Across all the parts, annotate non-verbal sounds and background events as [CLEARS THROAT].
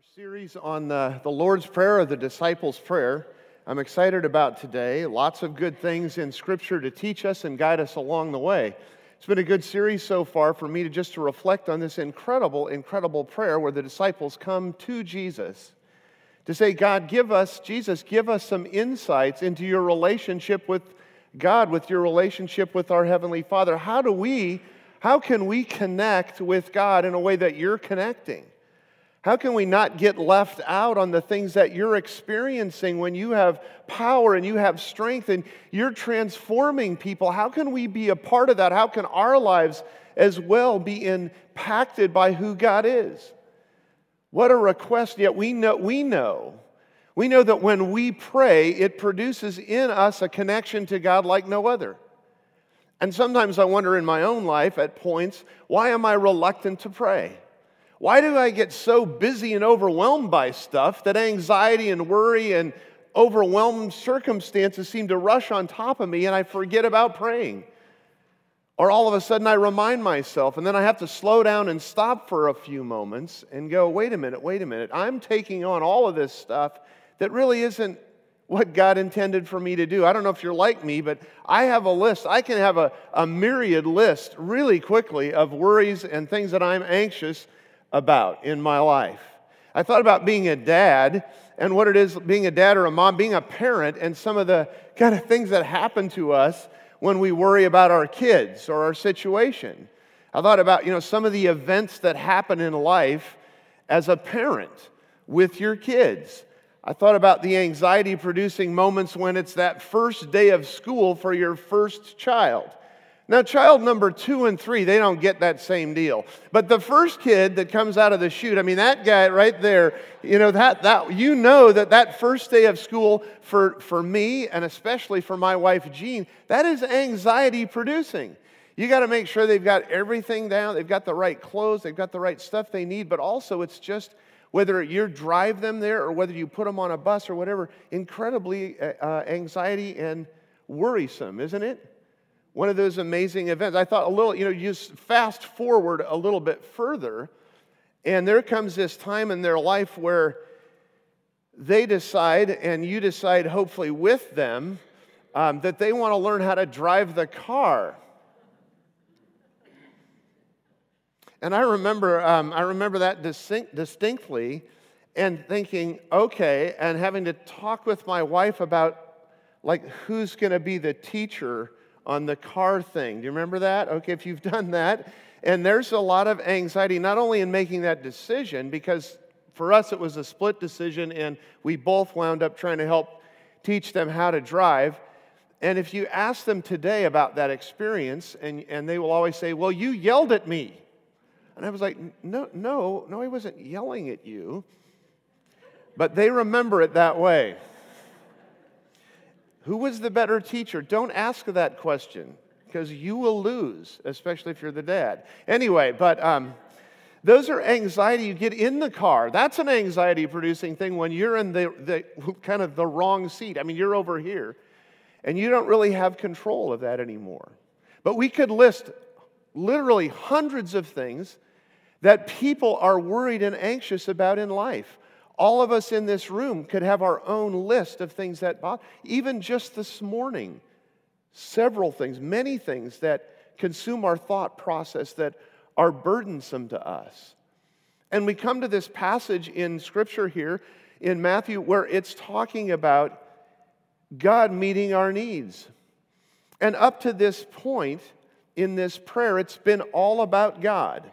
Our series on the, the Lord's Prayer or the Disciples' Prayer. I'm excited about today. Lots of good things in Scripture to teach us and guide us along the way. It's been a good series so far for me to just to reflect on this incredible, incredible prayer where the disciples come to Jesus to say, God, give us, Jesus, give us some insights into your relationship with God, with your relationship with our Heavenly Father. How do we, how can we connect with God in a way that you're connecting? How can we not get left out on the things that you're experiencing when you have power and you have strength and you're transforming people? How can we be a part of that? How can our lives as well be impacted by who God is? What a request, yet we know, we know. We know that when we pray, it produces in us a connection to God like no other. And sometimes I wonder in my own life at points, why am I reluctant to pray? Why do I get so busy and overwhelmed by stuff that anxiety and worry and overwhelmed circumstances seem to rush on top of me and I forget about praying? Or all of a sudden I remind myself and then I have to slow down and stop for a few moments and go, wait a minute, wait a minute. I'm taking on all of this stuff that really isn't what God intended for me to do. I don't know if you're like me, but I have a list. I can have a, a myriad list really quickly of worries and things that I'm anxious about in my life. I thought about being a dad and what it is being a dad or a mom, being a parent, and some of the kind of things that happen to us when we worry about our kids or our situation. I thought about, you know, some of the events that happen in life as a parent with your kids. I thought about the anxiety producing moments when it's that first day of school for your first child. Now, child number two and three, they don't get that same deal. But the first kid that comes out of the chute, I mean, that guy right there, you know, that, that, you know that that first day of school for, for me and especially for my wife, Jean, that is anxiety producing. You got to make sure they've got everything down, they've got the right clothes, they've got the right stuff they need, but also it's just whether you drive them there or whether you put them on a bus or whatever, incredibly uh, uh anxiety and worrisome, isn't it? One of those amazing events. I thought a little, you know, you fast forward a little bit further, and there comes this time in their life where they decide, and you decide, hopefully with them, um, that they want to learn how to drive the car. And I remember, um, I remember that distinct, distinctly, and thinking, okay, and having to talk with my wife about like who's going to be the teacher on the car thing. Do you remember that? Okay, if you've [LAUGHS] done that. And there's a lot of anxiety, not only in making that decision, because for us it was a split decision, and we both wound up trying to help teach them how to drive. And if you ask them today about that experience, and, and they will always say, Well, you yelled at me. And I was like, No, no, no, I wasn't yelling at you. But they remember it that way. Who was the better teacher? Don't ask that question because you will lose, especially if you're the dad. Anyway, but um, those are anxiety you get in the car. That's an anxiety producing thing when you're in the, the kind of the wrong seat. I mean, you're over here and you don't really have control of that anymore. But we could list literally hundreds of things that people are worried and anxious about in life. All of us in this room could have our own list of things that bother. Even just this morning, several things, many things that consume our thought process that are burdensome to us. And we come to this passage in Scripture here in Matthew where it's talking about God meeting our needs. And up to this point in this prayer, it's been all about God.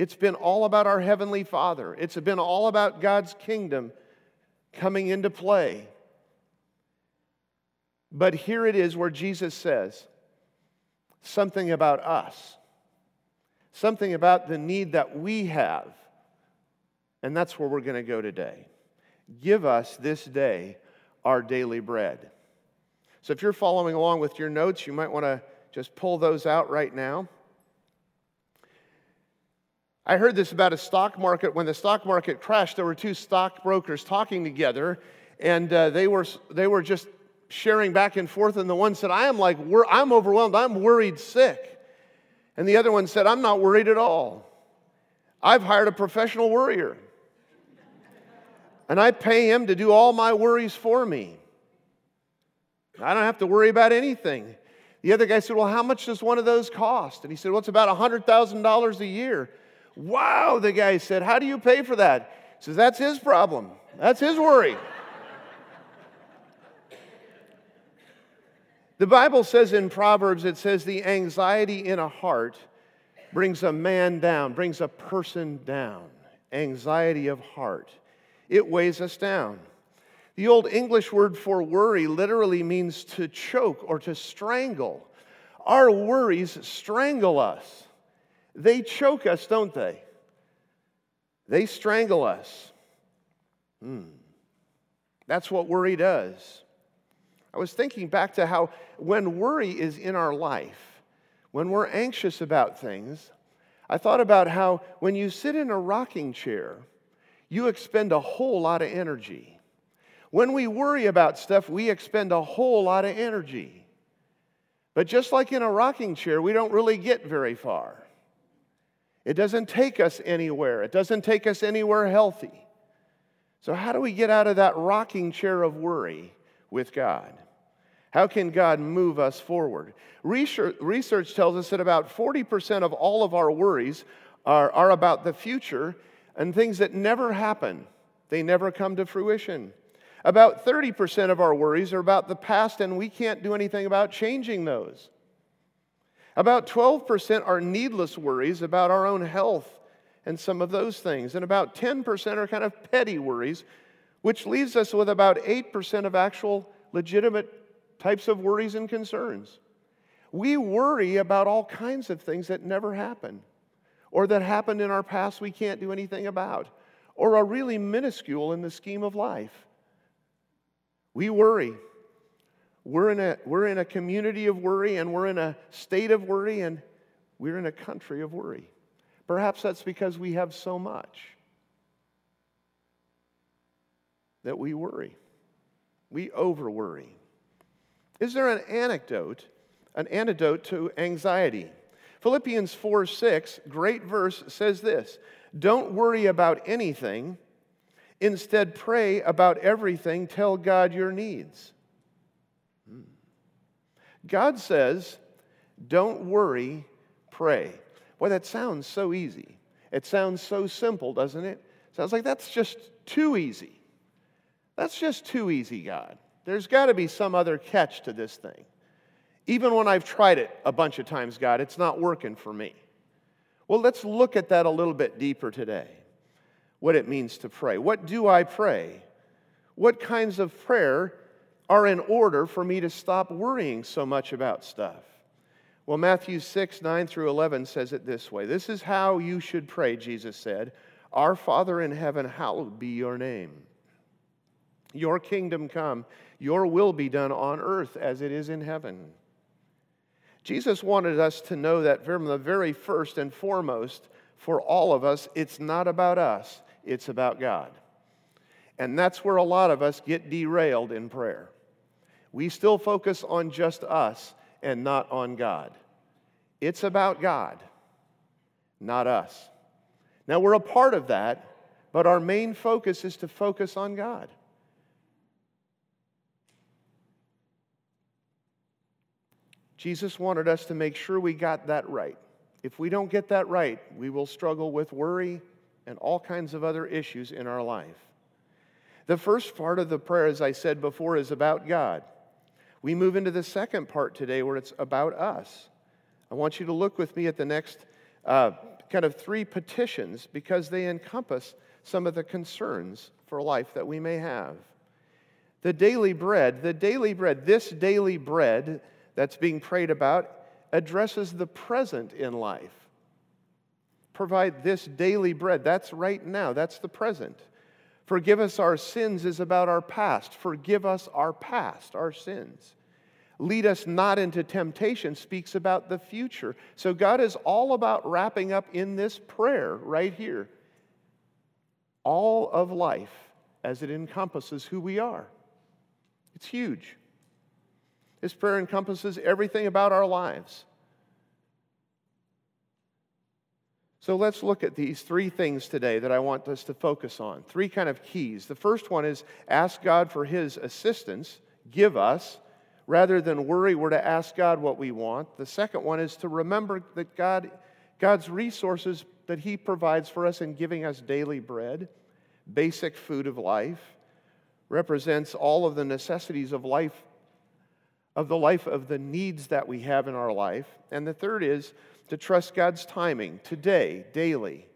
It's been all about our Heavenly Father. It's been all about God's kingdom coming into play. But here it is where Jesus says something about us, something about the need that we have. And that's where we're going to go today. Give us this day our daily bread. So if you're following along with your notes, you might want to just pull those out right now. I heard this about a stock market. When the stock market crashed, there were two stockbrokers talking together, and uh, they, were, they were just sharing back and forth. And the one said, I am like, I'm overwhelmed. I'm worried sick. And the other one said, I'm not worried at all. I've hired a professional worrier. and I pay him to do all my worries for me. I don't have to worry about anything. The other guy said, Well, how much does one of those cost? And he said, Well, it's about $100,000 a year. Wow, the guy said, How do you pay for that? He says, That's his problem. That's his worry. the Bible says in Proverbs, it says, The anxiety in a heart brings a man down, brings a person down. Anxiety of heart. It weighs us down. The Old English word for worry literally means to choke or to strangle. Our worries strangle us. They choke us, don't they? They strangle us. Hmm. That's what worry does. I was thinking back to how when worry is in our life, when we're anxious about things, I thought about how when you sit in a rocking chair, you expend a whole lot of energy. When we worry about stuff, we expend a whole lot of energy. But just like in a rocking chair, we don't really get very far. It doesn't take us anywhere, it doesn't take us anywhere healthy. So, how do we get out of that rocking chair of worry with God? How can God move us forward? Research, research tells us that about 40% of all of our worries are, are about the future and things that never happen, they never come to fruition. About 30% of our worries are about the past, and we can't do anything about changing those. About 12% are needless worries about our own health and some of those things. And about 10% are kind of petty worries, which leaves us with about 8% of actual legitimate types of worries and concerns. We worry about all kinds of things that never happen, or that happened in our past we can't do anything about, or are really minuscule in the scheme of life. We worry. We're in, a, we're in a community of worry, and we're in a state of worry, and we're in a country of worry. Perhaps that's because we have so much that we worry. We over worry. Is there an anecdote, an antidote to anxiety? Philippians 4 6, great verse, says this Don't worry about anything Instead, pray about everything, tell God your needs. God says, don't worry, pray. Boy, that sounds so easy. It sounds so simple, doesn't it? Sounds like that's just too easy. That's just too easy, God. There's got to be some other catch to this thing. Even when I've tried it a bunch of times, God, it's not working for me. Well, let's look at that a little bit deeper today what it means to pray. What do I pray? What kinds of prayer are in order for me to stop worrying so much about stuff? Well, Matthew 6, 9 through 11 says it this way This is how you should pray, Jesus said. Our Father in heaven, hallowed be your name. Your kingdom come, your will be done on earth as it is in heaven. Jesus wanted us to know that from the very first and foremost, for all of us, it's not about us it's about God. And that's where a lot of us get derailed in prayer. We still focus on just us and not on God. It's about God, not us. Now, we're a part of that, but our main focus is to focus on God. Jesus wanted us to make sure we got that right. If we don't get that right, we will struggle with worry and all kinds of other issues in our life. The first part of the prayer, as I said before, is about God. We move into the second part today where it's about us. I want you to look with me at the next uh, kind of three petitions because they encompass some of the concerns for life that we may have. The daily bread, the daily bread, this daily bread that's being prayed about addresses the present in life provide this daily bread. That's right now, that's the present. Forgive us our sins is about our past. Forgive us our past, our sins. Lead us not into temptation speaks about the future. So God is all about wrapping up in this prayer right here all of life as it encompasses who we are. It's huge. This prayer encompasses everything about our lives. So let's look at these three things today that I want us to focus on. Three kind of keys. The first one is ask God for His assistance, give us. Rather than worry, we're to ask God what we want. The second one is to remember that God, God's resources that He provides for us in giving us daily bread, basic food of life, represents all of the necessities of life, of the life of the needs that we have in our life. And the third is to trust God's timing today, daily,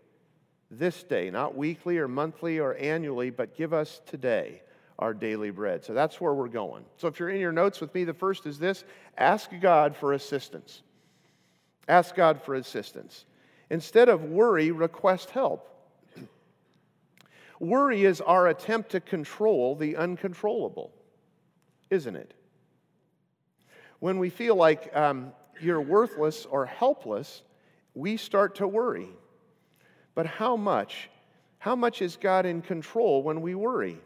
this day, not weekly or monthly or annually, but give us today our daily bread. So that's where we're going. So if you're in your notes with me, the first is this ask God for assistance. Ask God for assistance. Instead of worry, request help. [CLEARS THROAT] worry is our attempt to control the uncontrollable, isn't it? When we feel like um, you're worthless or helpless, we start to worry. But how much? How much is God in control when we worry?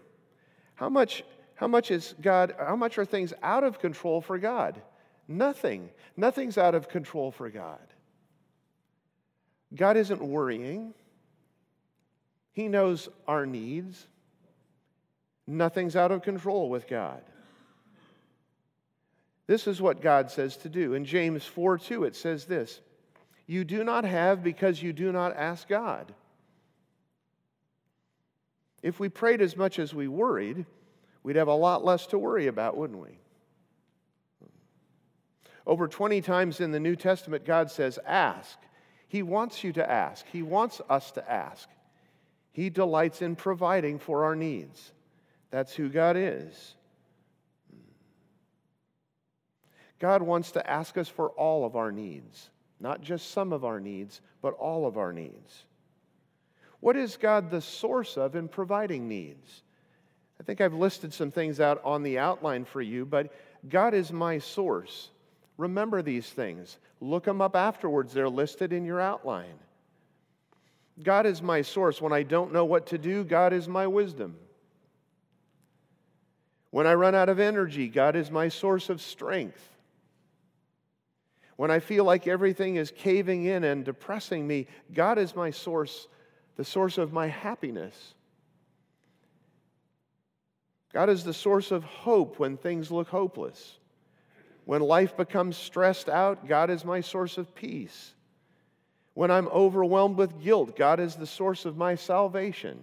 How much, how much is God, how much are things out of control for God? Nothing. Nothing's out of control for God. God isn't worrying. He knows our needs. Nothing's out of control with God. This is what God says to do. In James 4 2, it says this You do not have because you do not ask God. If we prayed as much as we worried, we'd have a lot less to worry about, wouldn't we? Over 20 times in the New Testament, God says, Ask. He wants you to ask, He wants us to ask. He delights in providing for our needs. That's who God is. God wants to ask us for all of our needs, not just some of our needs, but all of our needs. What is God the source of in providing needs? I think I've listed some things out on the outline for you, but God is my source. Remember these things. Look them up afterwards, they're listed in your outline. God is my source. When I don't know what to do, God is my wisdom. When I run out of energy, God is my source of strength. When I feel like everything is caving in and depressing me, God is my source, the source of my happiness. God is the source of hope when things look hopeless. When life becomes stressed out, God is my source of peace. When I'm overwhelmed with guilt, God is the source of my salvation.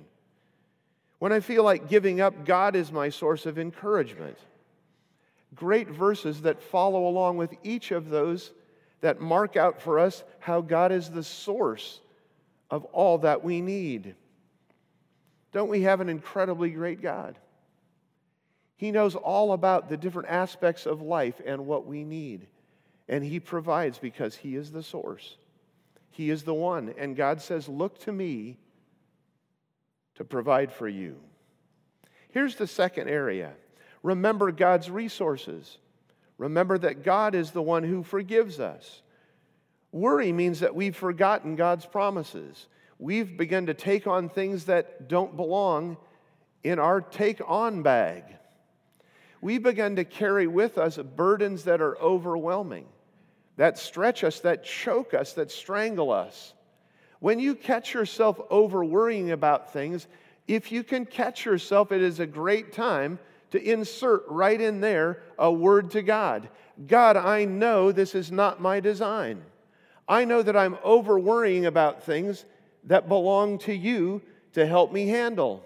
When I feel like giving up, God is my source of encouragement. Great verses that follow along with each of those that mark out for us how God is the source of all that we need. Don't we have an incredibly great God? He knows all about the different aspects of life and what we need. And He provides because He is the source. He is the one. And God says, Look to me to provide for you. Here's the second area remember God's resources. Remember that God is the one who forgives us. Worry means that we've forgotten God's promises. We've begun to take on things that don't belong in our take on bag. We've begun to carry with us burdens that are overwhelming, that stretch us, that choke us, that strangle us. When you catch yourself over worrying about things, if you can catch yourself, it is a great time to insert right in there a word to God God, I know this is not my design. I know that I'm over worrying about things that belong to you to help me handle.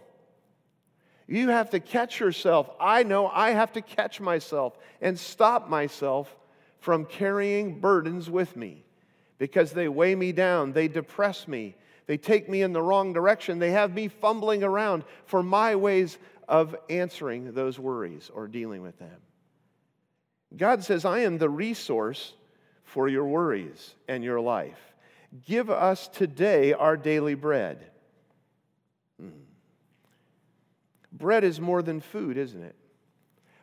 You have to catch yourself. I know I have to catch myself and stop myself from carrying burdens with me because they weigh me down, they depress me, they take me in the wrong direction, they have me fumbling around for my ways of answering those worries or dealing with them. God says, I am the resource for your worries and your life. Give us today our daily bread. Hmm. Bread is more than food, isn't it?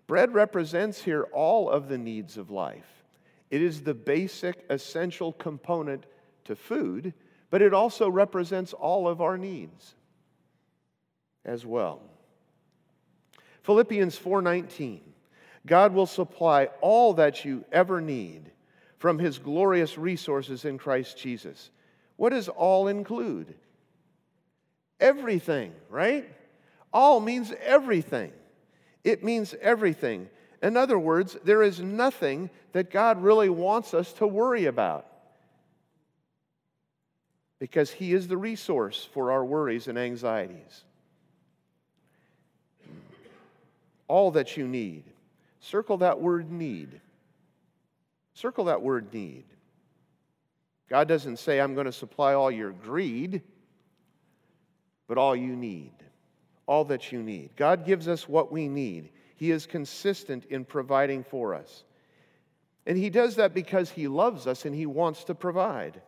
Bread represents here all of the needs of life. It is the basic, essential component to food, but it also represents all of our needs as well. Philippians 4:19 God will supply all that you ever need from his glorious resources in Christ Jesus. What does all include? Everything, right? All means everything. It means everything. In other words, there is nothing that God really wants us to worry about because He is the resource for our worries and anxieties. All that you need. Circle that word need. Circle that word need. God doesn't say, I'm going to supply all your greed, but all you need. All that you need. God gives us what we need. He is consistent in providing for us. And He does that because He loves us and He wants to provide.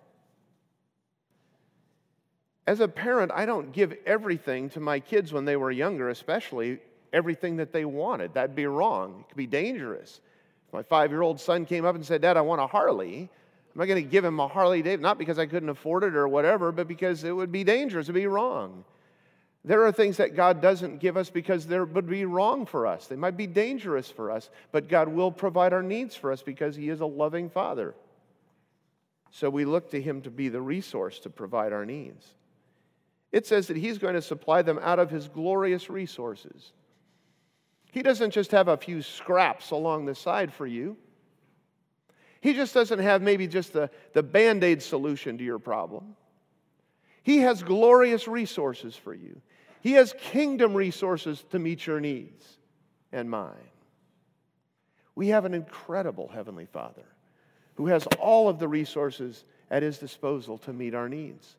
As a parent, I don't give everything to my kids when they were younger, especially everything that they wanted. That'd be wrong. It could be dangerous. If my five year old son came up and said, Dad, I want a Harley, I'm not going to give him a Harley Davidson, not because I couldn't afford it or whatever, but because it would be dangerous, it would be wrong. There are things that God doesn't give us because they would be wrong for us. They might be dangerous for us, but God will provide our needs for us because He is a loving Father. So we look to Him to be the resource to provide our needs. It says that He's going to supply them out of His glorious resources. He doesn't just have a few scraps along the side for you. He just doesn't have maybe just the, the band aid solution to your problem. He has glorious resources for you. He has kingdom resources to meet your needs and mine. We have an incredible Heavenly Father who has all of the resources at His disposal to meet our needs.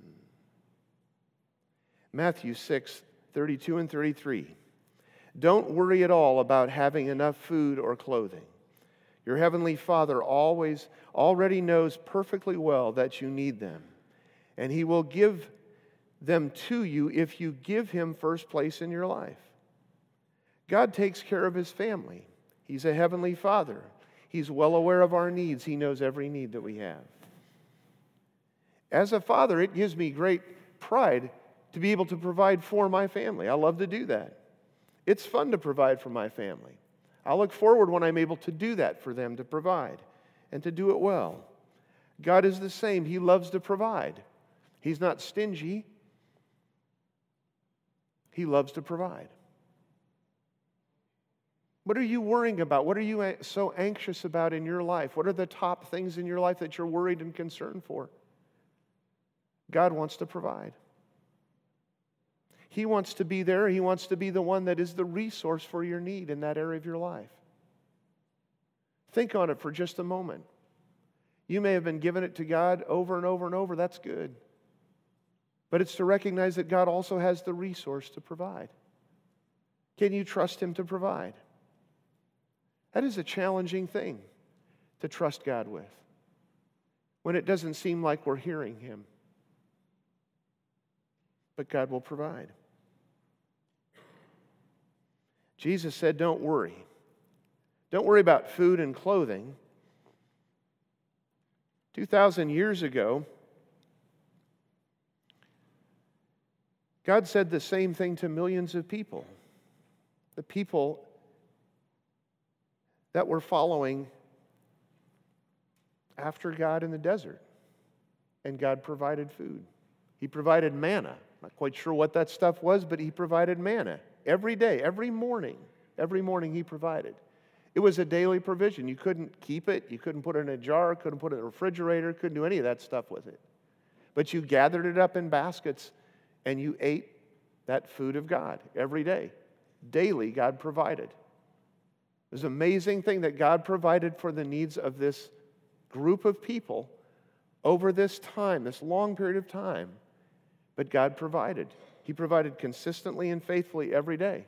Hmm. Matthew 6, 32 and 33. Don't worry at all about having enough food or clothing. Your heavenly Father always already knows perfectly well that you need them, and he will give them to you if you give him first place in your life. God takes care of his family. He's a heavenly Father. He's well aware of our needs. He knows every need that we have. As a father, it gives me great pride to be able to provide for my family. I love to do that. It's fun to provide for my family. I look forward when I'm able to do that for them to provide and to do it well. God is the same. He loves to provide. He's not stingy. He loves to provide. What are you worrying about? What are you so anxious about in your life? What are the top things in your life that you're worried and concerned for? God wants to provide. He wants to be there. He wants to be the one that is the resource for your need in that area of your life. Think on it for just a moment. You may have been giving it to God over and over and over. That's good. But it's to recognize that God also has the resource to provide. Can you trust Him to provide? That is a challenging thing to trust God with when it doesn't seem like we're hearing Him. But God will provide. Jesus said, Don't worry. Don't worry about food and clothing. 2,000 years ago, God said the same thing to millions of people. The people that were following after God in the desert. And God provided food. He provided manna. Not quite sure what that stuff was, but He provided manna every day, every morning. Every morning He provided. It was a daily provision. You couldn't keep it, you couldn't put it in a jar, couldn't put it in a refrigerator, couldn't do any of that stuff with it. But you gathered it up in baskets and you ate that food of God every day. Daily, God provided. It was an amazing thing that God provided for the needs of this group of people over this time, this long period of time. But God provided. He provided consistently and faithfully every day.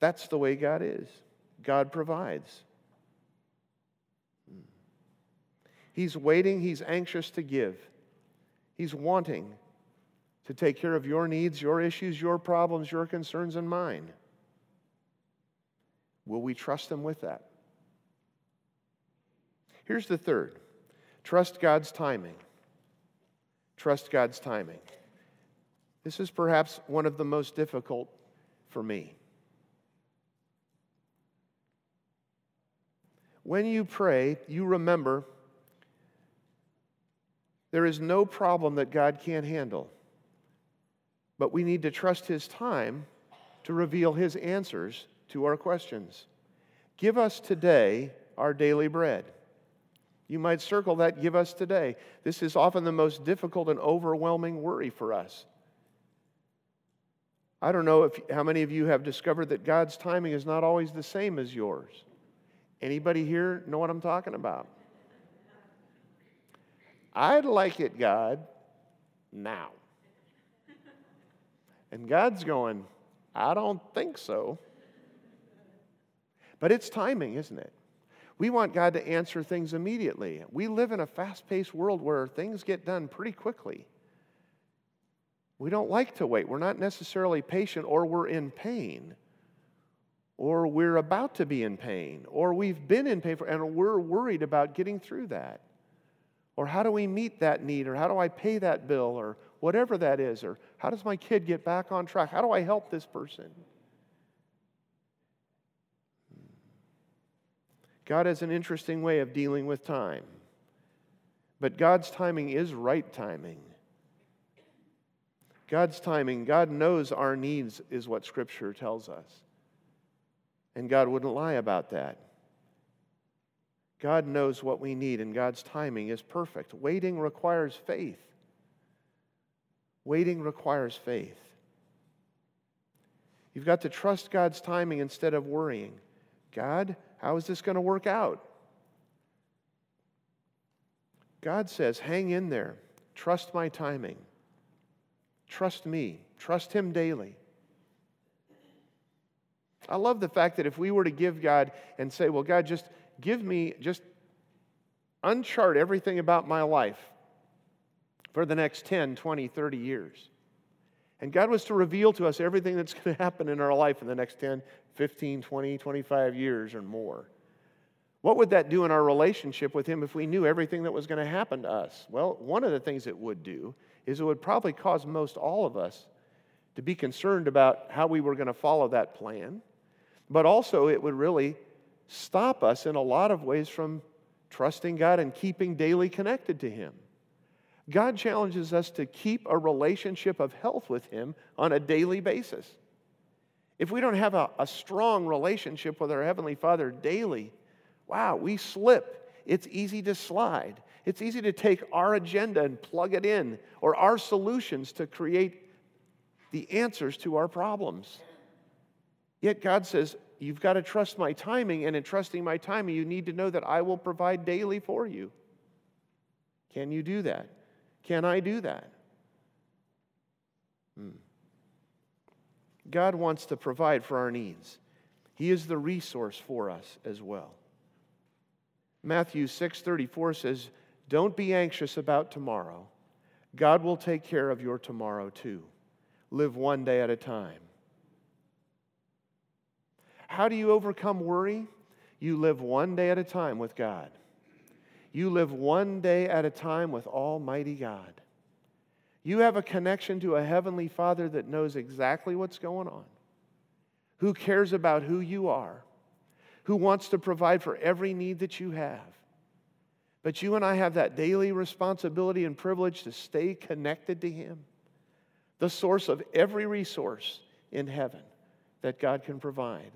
That's the way God is. God provides. He's waiting, He's anxious to give. He's wanting to take care of your needs, your issues, your problems, your concerns, and mine. Will we trust Him with that? Here's the third trust God's timing. Trust God's timing. This is perhaps one of the most difficult for me. When you pray, you remember there is no problem that God can't handle. But we need to trust His time to reveal His answers to our questions. Give us today our daily bread. You might circle that, give us today. This is often the most difficult and overwhelming worry for us. I don't know if, how many of you have discovered that God's timing is not always the same as yours. Anybody here know what I'm talking about? I'd like it, God, now. And God's going, I don't think so. But it's timing, isn't it? We want God to answer things immediately. We live in a fast paced world where things get done pretty quickly. We don't like to wait. We're not necessarily patient, or we're in pain, or we're about to be in pain, or we've been in pain, for, and we're worried about getting through that. Or how do we meet that need? Or how do I pay that bill? Or whatever that is. Or how does my kid get back on track? How do I help this person? God has an interesting way of dealing with time. But God's timing is right timing. God's timing, God knows our needs, is what Scripture tells us. And God wouldn't lie about that. God knows what we need, and God's timing is perfect. Waiting requires faith. Waiting requires faith. You've got to trust God's timing instead of worrying. God, how is this going to work out? God says, hang in there. Trust my timing. Trust me. Trust Him daily. I love the fact that if we were to give God and say, well, God, just give me, just unchart everything about my life for the next 10, 20, 30 years. And God was to reveal to us everything that's going to happen in our life in the next 10, 15, 20, 25 years or more. What would that do in our relationship with Him if we knew everything that was going to happen to us? Well, one of the things it would do is it would probably cause most all of us to be concerned about how we were going to follow that plan, but also it would really stop us in a lot of ways from trusting God and keeping daily connected to Him. God challenges us to keep a relationship of health with Him on a daily basis. If we don't have a, a, strong relationship with our Heavenly Father daily, wow, we slip. It's easy to slide. It's easy to take our agenda and plug it in, or our solutions to create the answers to our problems. Yet God says, You've got to trust my timing, and in trusting my timing, you need to know that I will provide daily for you. Can you do that? Can I do that? Hmm. God wants to provide for our needs. He is the resource for us as well. Matthew 6:34 says, "Don't be anxious about tomorrow. God will take care of your tomorrow too. Live one day at a time." How do you overcome worry? You live one day at a time with God. You live one day at a time with Almighty God. You have a connection to a Heavenly Father that knows exactly what's going on, who cares about who you are, who wants to provide for every need that you have. But you and I have that daily responsibility and privilege to stay connected to Him, the source of every resource in heaven that God can provide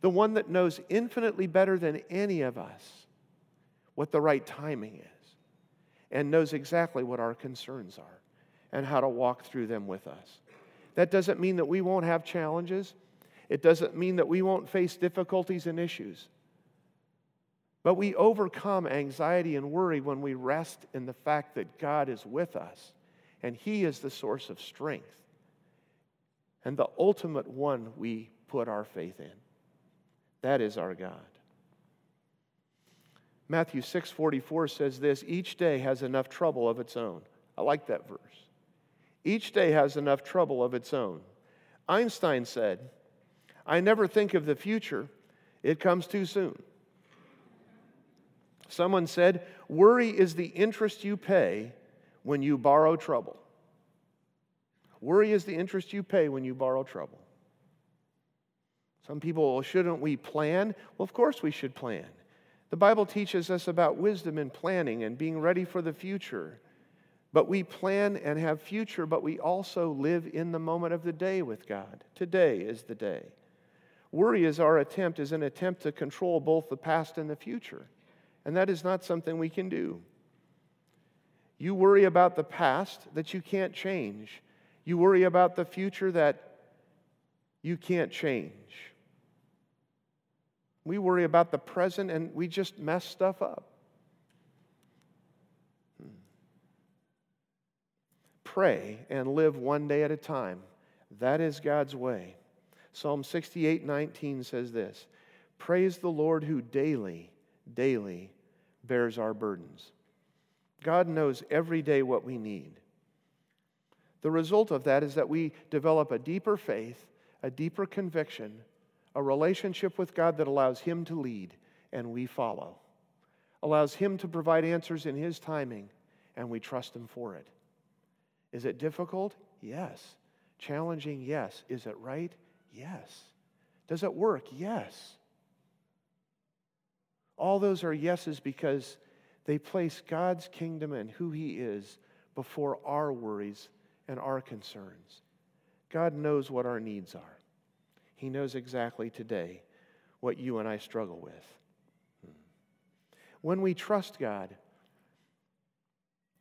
the one that knows infinitely better than any of us what the right timing is and knows exactly what our concerns are and how to walk through them with us. That doesn't mean that we won't have challenges. It doesn't mean that we won't face difficulties and issues. But we overcome anxiety and worry when we rest in the fact that God is with us and He is the source of strength and the ultimate one we put our faith in. That is our God. Matthew 6:44 says this, each day has enough trouble of its own. I like that verse. Each day has enough trouble of its own. Einstein said, I never think of the future, it comes too soon. Someone said, Worry is the interest you pay when you borrow trouble. Worry is the interest you pay when you borrow trouble. Some people, well, shouldn't we plan? Well, of course we should plan. The Bible teaches us about wisdom and planning and being ready for the future. But we plan and have future, but we also live in the moment of the day with God. Today is the day. Worry is our attempt, is an attempt to control both the past and the future. And that is not something we can do. You worry about the past that you can't change. You worry about the future that you can't change. We worry about the present and we just mess stuff up. Hmm. Pray and live one day at a time. That is God's way. Psalm 68 19 says this Praise the Lord who daily, daily bears our burdens. God knows every day what we need. The result of that is that we develop a deeper faith, a deeper conviction, a relationship with God that allows Him to lead and we follow, allows Him to provide answers in His timing and we trust Him for it. Is it difficult? Yes. Challenging? Yes. Is it right? Yes. Does it work? Yes. All those are yeses because they place God's kingdom and who He is before our worries and our concerns. God knows what our needs are. He knows exactly today what you and I struggle with. When we trust God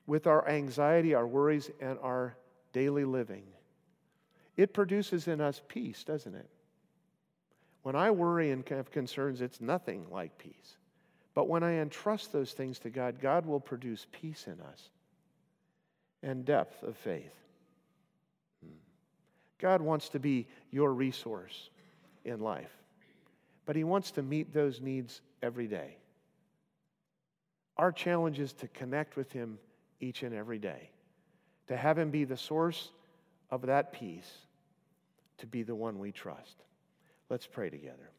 with our anxiety, our worries, and our daily living, it produces in us peace, doesn't it? When I worry and have concerns, it's nothing like peace. But when I entrust those things to God, God will produce peace in us and depth of faith. God wants to be your resource in life, but He wants to meet those needs every day. Our challenge is to connect with Him each and every day, to have Him be the source of that peace, to be the one we trust. Let's pray together.